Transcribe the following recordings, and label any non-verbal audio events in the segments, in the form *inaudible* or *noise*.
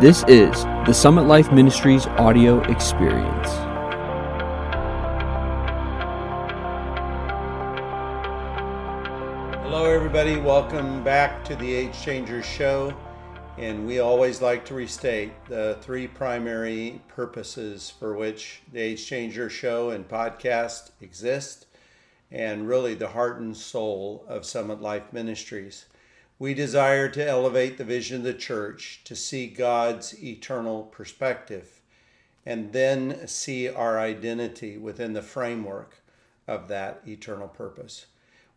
This is the Summit Life Ministries audio experience. Hello, everybody. Welcome back to the Age Changers Show. And we always like to restate the three primary purposes for which the Age Changer Show and podcast exist, and really the heart and soul of Summit Life Ministries. We desire to elevate the vision of the church to see God's eternal perspective and then see our identity within the framework of that eternal purpose.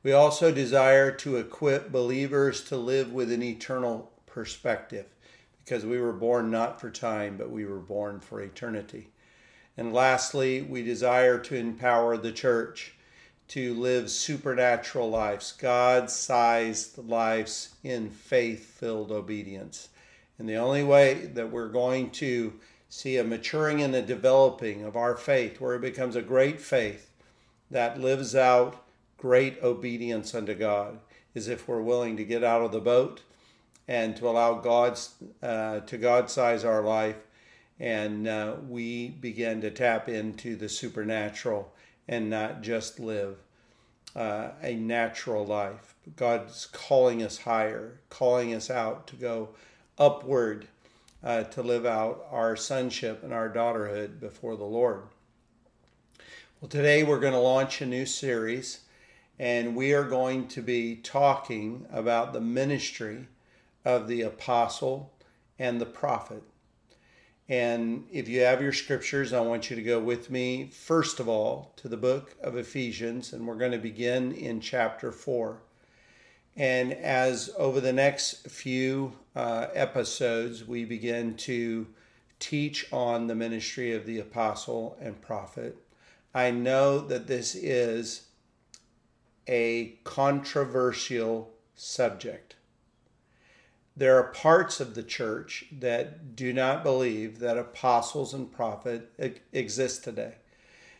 We also desire to equip believers to live with an eternal perspective because we were born not for time, but we were born for eternity. And lastly, we desire to empower the church to live supernatural lives, God sized lives in faith filled obedience. And the only way that we're going to see a maturing and a developing of our faith, where it becomes a great faith that lives out great obedience unto God, is if we're willing to get out of the boat and to allow God's uh, to God size our life, and uh, we begin to tap into the supernatural and not just live uh, a natural life. God's calling us higher, calling us out to go upward uh, to live out our sonship and our daughterhood before the Lord. Well, today we're going to launch a new series, and we are going to be talking about the ministry of the apostle and the prophet. And if you have your scriptures, I want you to go with me, first of all, to the book of Ephesians, and we're going to begin in chapter 4. And as over the next few uh, episodes, we begin to teach on the ministry of the apostle and prophet, I know that this is a controversial subject there are parts of the church that do not believe that apostles and prophets exist today.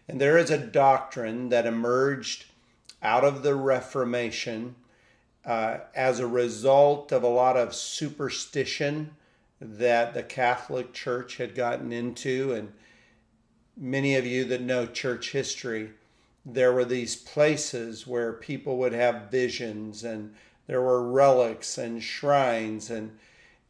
And there is a doctrine that emerged out of the Reformation uh, as a result of a lot of superstition that the Catholic Church had gotten into. And many of you that know church history, there were these places where people would have visions and there were relics and shrines and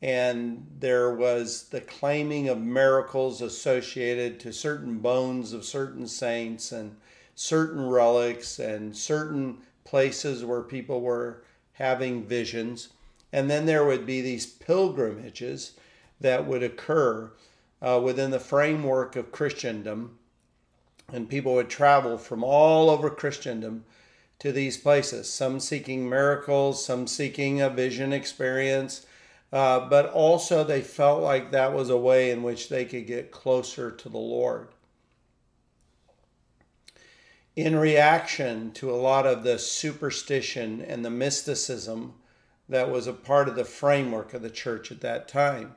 and there was the claiming of miracles associated to certain bones of certain saints and certain relics and certain places where people were having visions. And then there would be these pilgrimages that would occur uh, within the framework of Christendom. And people would travel from all over Christendom to these places, some seeking miracles, some seeking a vision experience. Uh, but also, they felt like that was a way in which they could get closer to the Lord. In reaction to a lot of the superstition and the mysticism that was a part of the framework of the church at that time,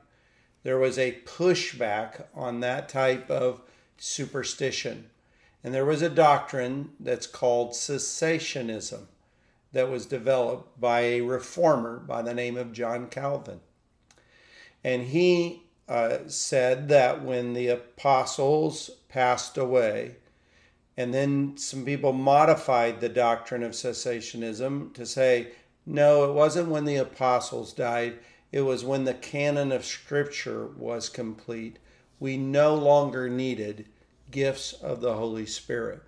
there was a pushback on that type of superstition. And there was a doctrine that's called cessationism that was developed by a reformer by the name of John Calvin. And he uh, said that when the apostles passed away, and then some people modified the doctrine of cessationism to say, no, it wasn't when the apostles died, it was when the canon of Scripture was complete. We no longer needed gifts of the Holy Spirit.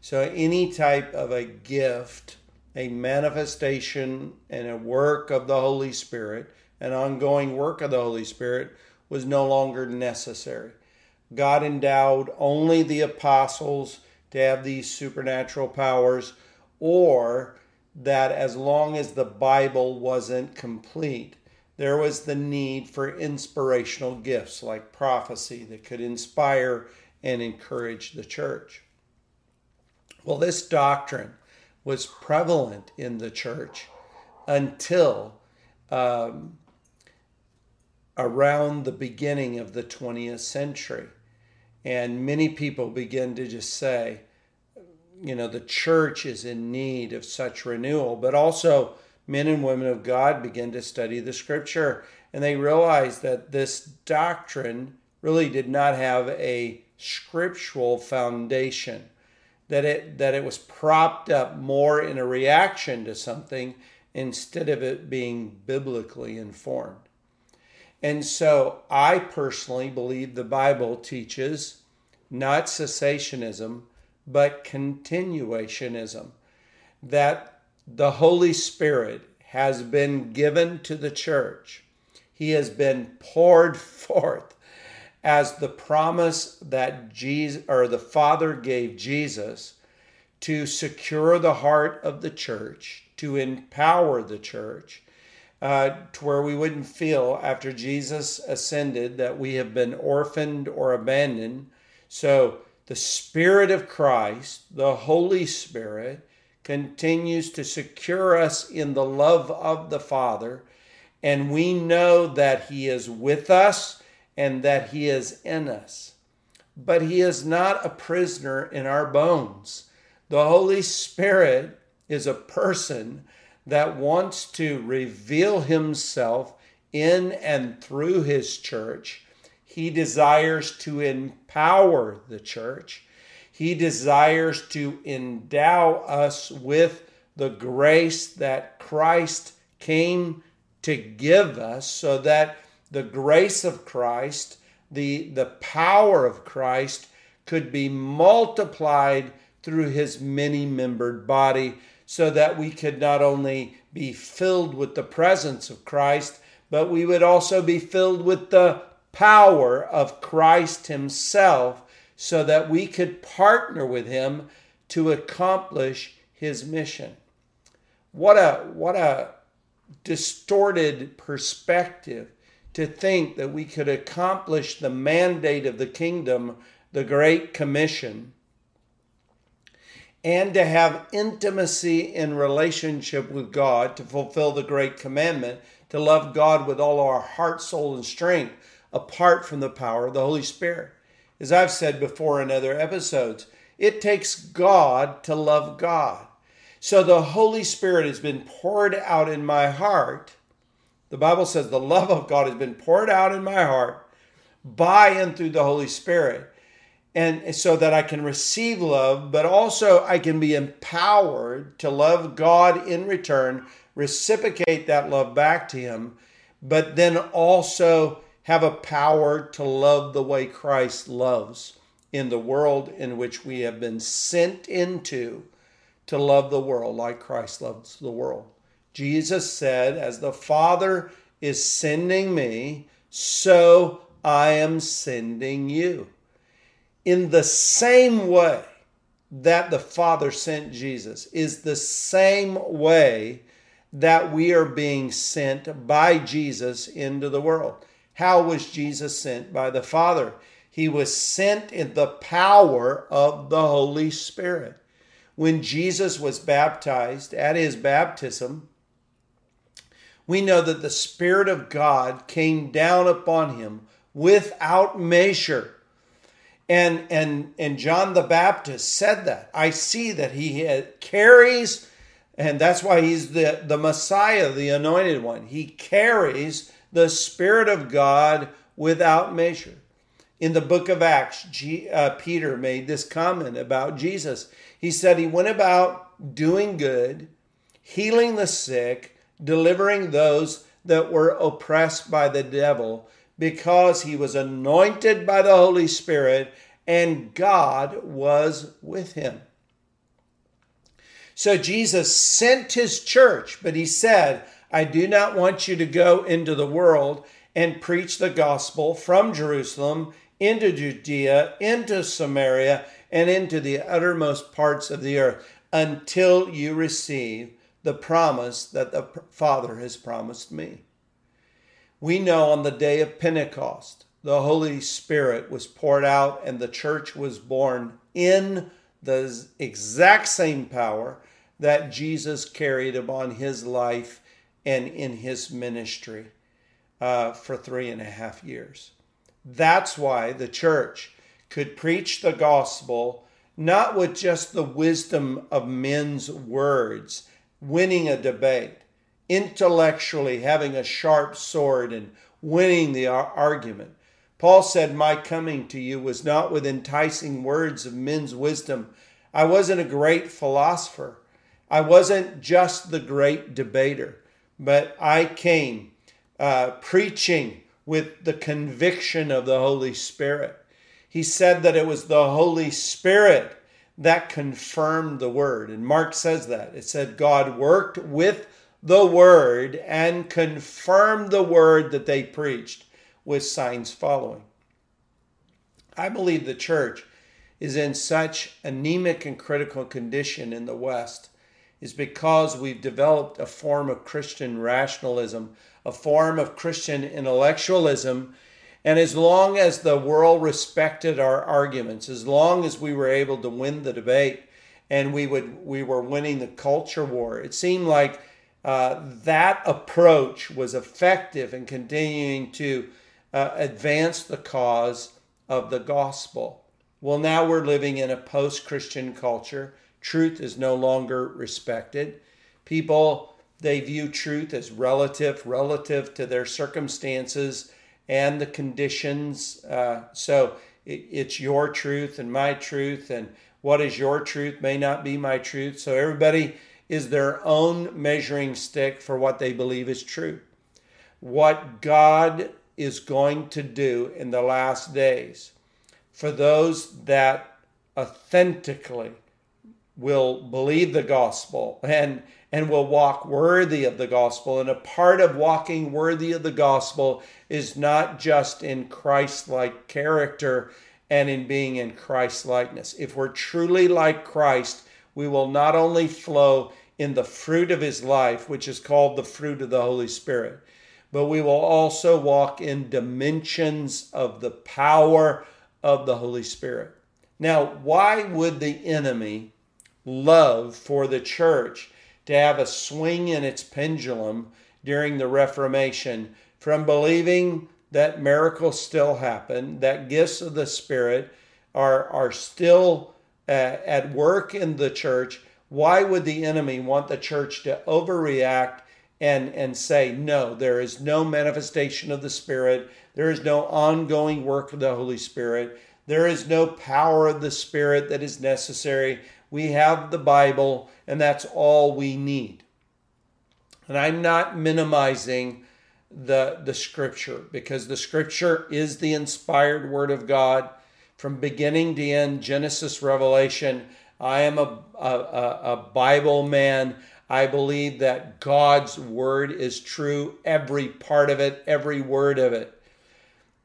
So, any type of a gift, a manifestation, and a work of the Holy Spirit, an ongoing work of the Holy Spirit, was no longer necessary. God endowed only the apostles to have these supernatural powers, or that as long as the Bible wasn't complete, there was the need for inspirational gifts like prophecy that could inspire and encourage the church. Well, this doctrine was prevalent in the church until um, around the beginning of the 20th century. And many people begin to just say, you know, the church is in need of such renewal, but also men and women of God begin to study the scripture and they realized that this doctrine really did not have a scriptural foundation that it that it was propped up more in a reaction to something instead of it being biblically informed. And so I personally believe the Bible teaches not cessationism, but continuationism. That the Holy Spirit has been given to the church, He has been poured *laughs* forth as the promise that Jesus or the Father gave Jesus to secure the heart of the church, to empower the church, uh, to where we wouldn't feel after Jesus ascended that we have been orphaned or abandoned. So the Spirit of Christ, the Holy Spirit, continues to secure us in the love of the Father, and we know that He is with us and that He is in us. But He is not a prisoner in our bones. The Holy Spirit is a person that wants to reveal Himself in and through His church. He desires to empower the church. He desires to endow us with the grace that Christ came to give us so that the grace of Christ, the, the power of Christ could be multiplied through his many membered body so that we could not only be filled with the presence of Christ, but we would also be filled with the power of Christ himself so that we could partner with him to accomplish his mission. What a what a distorted perspective to think that we could accomplish the mandate of the kingdom, the Great Commission, and to have intimacy in relationship with God to fulfill the Great Commandment, to love God with all our heart, soul, and strength, apart from the power of the Holy Spirit. As I've said before in other episodes, it takes God to love God. So the Holy Spirit has been poured out in my heart the Bible says the love of God has been poured out in my heart by and through the Holy Spirit. And so that I can receive love, but also I can be empowered to love God in return, reciprocate that love back to Him, but then also have a power to love the way Christ loves in the world in which we have been sent into to love the world like Christ loves the world. Jesus said, As the Father is sending me, so I am sending you. In the same way that the Father sent Jesus, is the same way that we are being sent by Jesus into the world. How was Jesus sent by the Father? He was sent in the power of the Holy Spirit. When Jesus was baptized at his baptism, we know that the Spirit of God came down upon him without measure. And, and, and John the Baptist said that. I see that he carries, and that's why he's the, the Messiah, the anointed one. He carries the Spirit of God without measure. In the book of Acts, G, uh, Peter made this comment about Jesus. He said he went about doing good, healing the sick, delivering those that were oppressed by the devil, because he was anointed by the Holy Spirit and God was with him. So Jesus sent his church, but he said, I do not want you to go into the world and preach the gospel from Jerusalem into Judea, into Samaria, and into the uttermost parts of the earth until you receive the promise that the Father has promised me. We know on the day of Pentecost, the Holy Spirit was poured out and the church was born in the exact same power that Jesus carried upon his life and in his ministry uh, for three and a half years. That's why the church could preach the gospel not with just the wisdom of men's words winning a debate. intellectually having a sharp sword and winning the argument. Paul said, My coming to you was not with enticing words of men's wisdom. I wasn't a great philosopher. I wasn't just the great debater, but I came uh, preaching with the conviction of the Holy Spirit. He said that it was the Holy Spirit that confirmed the word. And Mark says that. It said God worked with the word and confirmed the word that they preached with signs following. I believe the church is in such anemic and critical condition in the West is because we've developed a form of Christian rationalism, a form of Christian intellectualism. And as long as the world respected our arguments, as long as we were able to win the debate and we would we were winning the culture war, it seemed like uh, that approach was effective in continuing to uh, advance the cause of the gospel. Well, now we're living in a post Christian culture. Truth is no longer respected. People, they view truth as relative, relative to their circumstances and the conditions. Uh, so it, it's your truth and my truth, and what is your truth may not be my truth. So everybody is their own measuring stick for what they believe is true. What God is going to do in the last days for those that authentically will believe the gospel and and will walk worthy of the gospel and a part of walking worthy of the gospel is not just in Christ-like character and in being in Christ likeness if we're truly like Christ we will not only flow in the fruit of his life, which is called the fruit of the Holy Spirit, but we will also walk in dimensions of the power of the Holy Spirit. Now, why would the enemy love for the church to have a swing in its pendulum during the Reformation from believing that miracles still happen, that gifts of the Spirit are, are still uh, at work in the church, why would the enemy want the church to overreact and, and say, no, there is no manifestation of the Spirit, there is no ongoing work of the Holy Spirit, there is no power of the Spirit that is necessary. We have the Bible, and that's all we need. And I'm not minimizing the, the scripture because the scripture is the inspired word of God from beginning to end, Genesis, Revelation. I am a, a, a Bible man. I believe that God's word is true, every part of it, every word of it.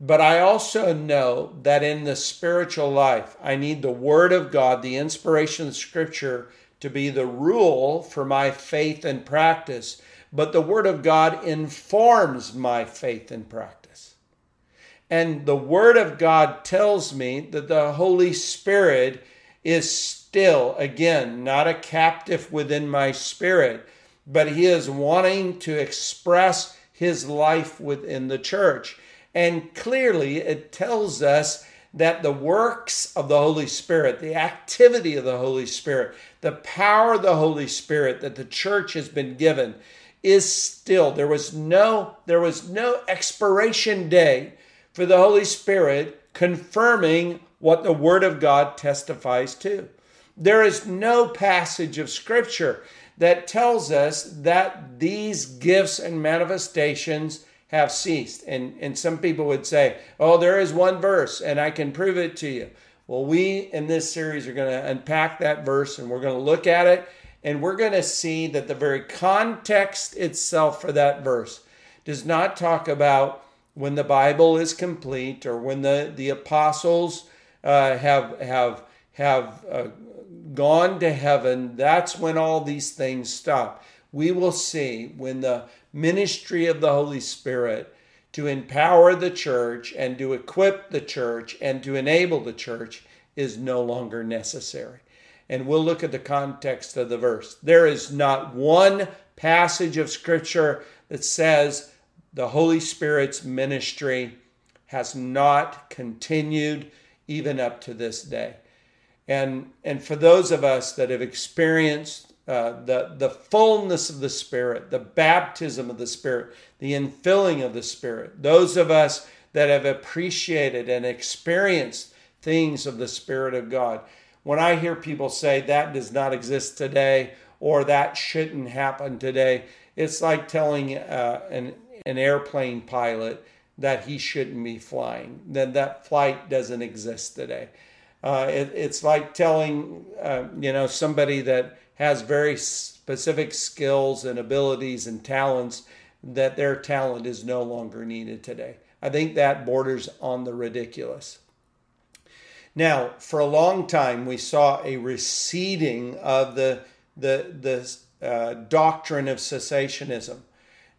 But I also know that in the spiritual life, I need the Word of God, the inspiration of Scripture, to be the rule for my faith and practice. But the Word of God informs my faith and practice. And the Word of God tells me that the Holy Spirit is still, again, not a captive within my spirit, but he is wanting to express his life within the church. And clearly, it tells us that the works of the Holy Spirit, the activity of the Holy Spirit, the power of the Holy Spirit that the church has been given is still there was no there was no expiration day for the Holy Spirit confirming what the word of God testifies to. There is no passage of Scripture that tells us that these gifts and manifestations have ceased. And, and some people would say, oh, there is one verse and I can prove it to you. Well, we in this series are going to unpack that verse and we're going to look at it and we're going to see that the very context itself for that verse does not talk about when the Bible is complete or when the, the apostles uh, have, have, have uh, gone to heaven, that's when all these things stop. We will see when the ministry of the Holy Spirit to empower the church and to equip the church and to enable the church is no longer necessary. And we'll look at the context of the verse. There is not one passage of Scripture that says the Holy Spirit's ministry has not continued even up to this day. And, and for those of us that have experienced uh, the, the fullness of the Spirit, the baptism of the Spirit, the infilling of the Spirit. Those of us that have appreciated and experienced things of the Spirit of God. When I hear people say that does not exist today or that shouldn't happen today, it's like telling uh, an, an airplane pilot that he shouldn't be flying, then that flight doesn't exist today. Uh, it, it's like telling uh, you know somebody that has very specific skills and abilities and talents that their talent is no longer needed today. I think that borders on the ridiculous. Now, for a long time, we saw a receding of the the the uh, doctrine of cessationism,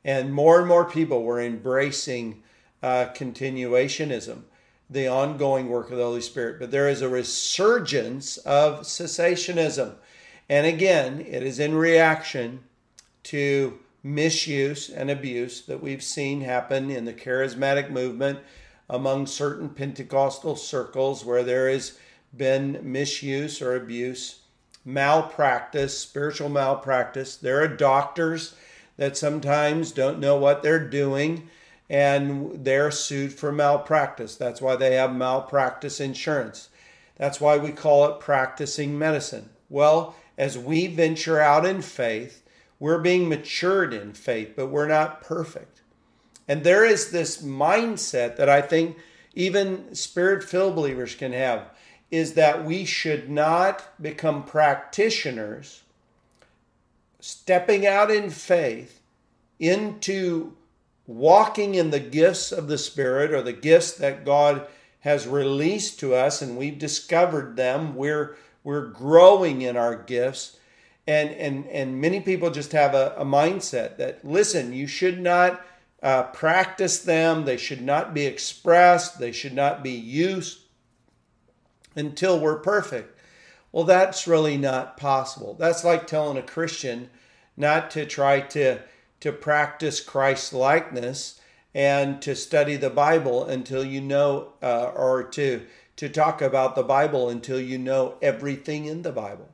and more and more people were embracing uh, continuationism, the ongoing work of the Holy Spirit. But there is a resurgence of cessationism, and again, it is in reaction to misuse and abuse that we've seen happen in the charismatic movement among certain Pentecostal circles where there has been misuse or abuse, malpractice, spiritual malpractice. There are doctors that sometimes don't know what they're doing and they're sued for malpractice. That's why they have malpractice insurance. That's why we call it practicing medicine. Well, as we venture out in faith, we're being matured in faith, but we're not perfect. And there is this mindset that I think even spirit filled believers can have is that we should not become practitioners stepping out in faith into walking in the gifts of the Spirit or the gifts that God has released to us and we've discovered them. We're, we're growing in our gifts. And, and, and many people just have a, a mindset that, listen, you should not uh, practice them, they should not be expressed, they should not be used until we're perfect. Well, that's really not possible. That's like telling a Christian not to try to, to practice Christ likeness and to study the Bible until you know, uh, or to, to talk about the Bible until you know everything in the Bible.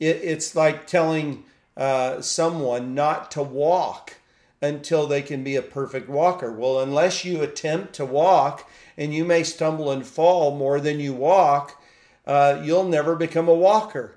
It, it's like telling uh, someone not to walk until they can be a perfect walker. Well, unless you attempt to walk and you may stumble and fall more than you walk, uh, you'll never become a walker.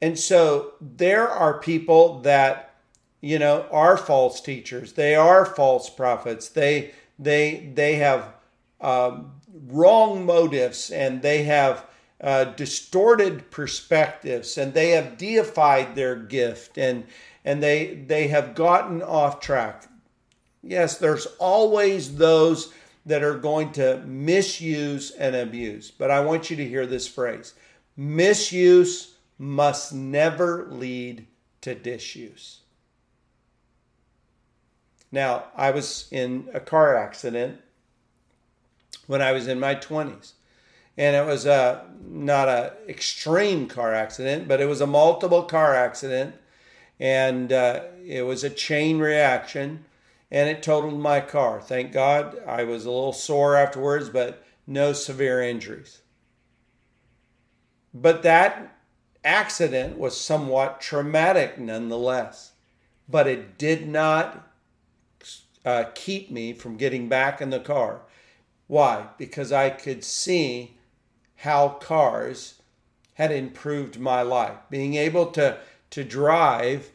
And so there are people that, you know, are false teachers. They are false prophets. They they they have um, wrong motives and they have uh, distorted perspectives and they have deified their gift and and they they have gotten off track. Yes, there's always those that are going to misuse and abuse. But I want you to hear this phrase. Misuse must never lead to disuse. Now, I was in a car accident when I was in my 20s. And it was a not a extreme car accident, but it was a multiple car accident and uh, it was a chain reaction and it totaled my car. Thank God I was a little sore afterwards, but no severe injuries. But that accident was somewhat traumatic nonetheless, but it did not uh, keep me from getting back in the car. Why? Because I could see how cars had improved my life. Being able to to drive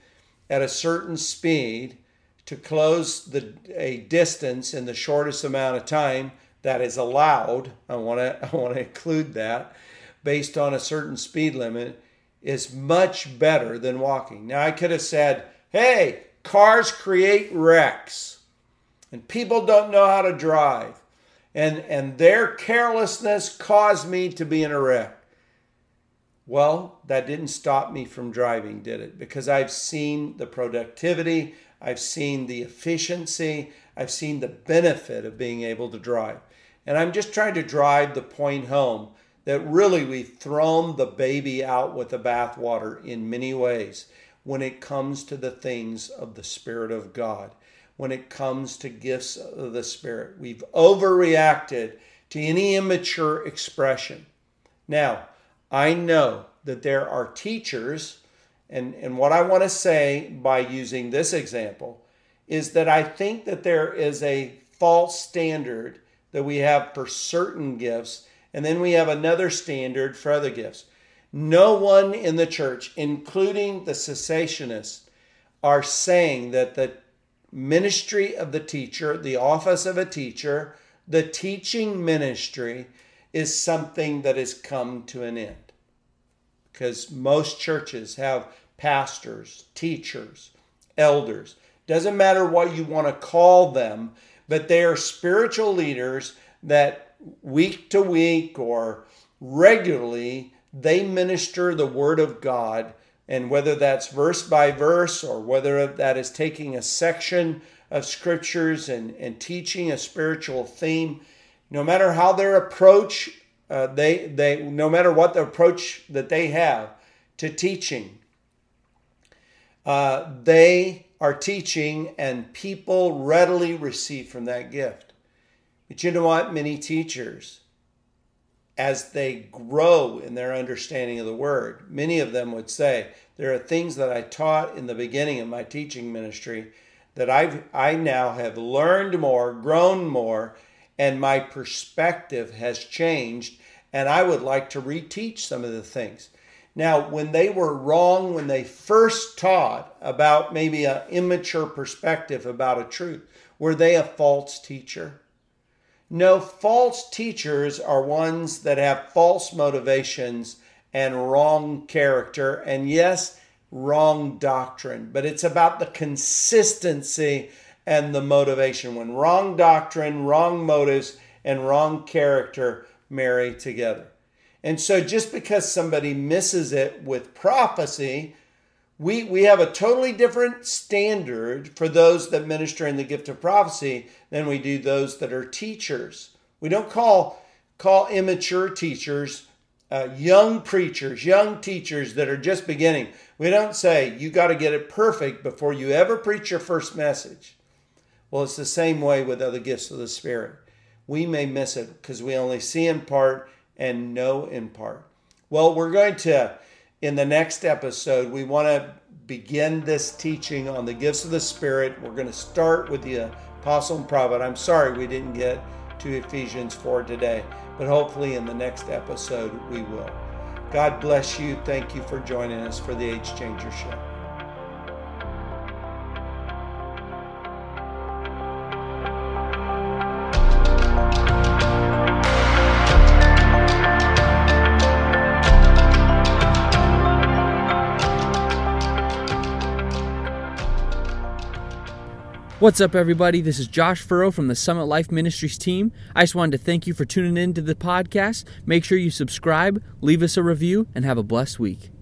at a certain speed to close the a distance in the shortest amount of time that is allowed. I want to I want to include that based on a certain speed limit is much better than walking. Now I could have said, "Hey, cars create wrecks and people don't know how to drive." And and their carelessness caused me to be in a wreck. Well, that didn't stop me from driving, did it? Because I've seen the productivity, I've seen the efficiency, I've seen the benefit of being able to drive. And I'm just trying to drive the point home that really we've thrown the baby out with the bathwater in many ways when it comes to the things of the Spirit of God, when it comes to gifts of the Spirit. We've overreacted to any immature expression. Now, I know that there are teachers And, and what I want to say by using this example is that I think that there is a false standard that we have for certain gifts, and then we have another standard for other gifts. No one in the church, including the cessationists, are saying that the ministry of the teacher, the office of a teacher, the teaching ministry is something that has come to an end. Because most churches have pastors, teachers, elders. Doesn't matter what you want to call them, but they are spiritual leaders that week to week or regularly they minister the word of God. And whether that's verse by verse or whether that is taking a section of scriptures and, and teaching a spiritual theme, no matter how their approach, uh, they, they, no matter what the approach that they have to teaching, uh, they are teaching and people readily receive from that gift. But you know what? Many teachers, as they grow in their understanding of the word, many of them would say, There are things that I taught in the beginning of my teaching ministry that I've, I now have learned more, grown more, and my perspective has changed, and I would like to reteach some of the things. Now, when they were wrong, when they first taught about maybe an immature perspective about a truth, were they a false teacher? No, false teachers are ones that have false motivations and wrong character. And yes, wrong doctrine, but it's about the consistency and the motivation. When wrong doctrine, wrong motives, and wrong character marry together. And so just because somebody misses it with prophecy, we, we have a totally different standard for those that minister in the gift of prophecy than we do those that are teachers. We don't call call immature teachers uh, young preachers, young teachers that are just beginning. We don't say you got to get it perfect before you ever preach your first message. Well, it's the same way with other gifts of the Spirit. We may miss it because we only see in part and know in part. Well, we're going to, in the next episode, we want to begin this teaching on the gifts of the Spirit. We're going to start with the apostle and prophet. I'm sorry we didn't get to Ephesians 4 today but hopefully in the next episode we will. God bless you. Thank you for joining us for the Age Changer Show. What's up, everybody? This is Josh Furrow from the Summit Life Ministries team. I just wanted to thank you for tuning in to the podcast. Make sure you subscribe, leave us a review, and have a blessed week.